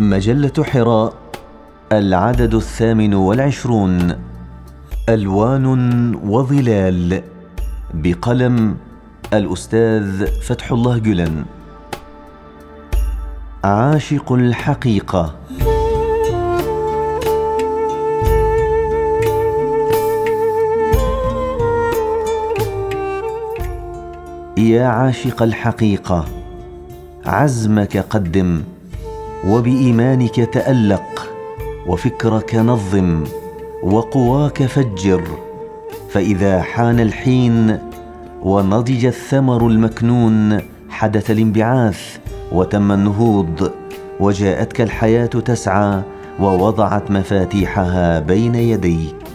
مجلة حراء العدد الثامن والعشرون ألوان وظلال بقلم الأستاذ فتح الله جلن. عاشق الحقيقة. يا عاشق الحقيقة عزمك قدم. وبإيمانك تألق وفكرك نظم وقواك فجر. فإذا حان الحين ونضج الثمر المكنون حدث الانبعاث وتم النهوض. وجاءتك الحياة تسعى ووضعت مفاتيحها بين يديك.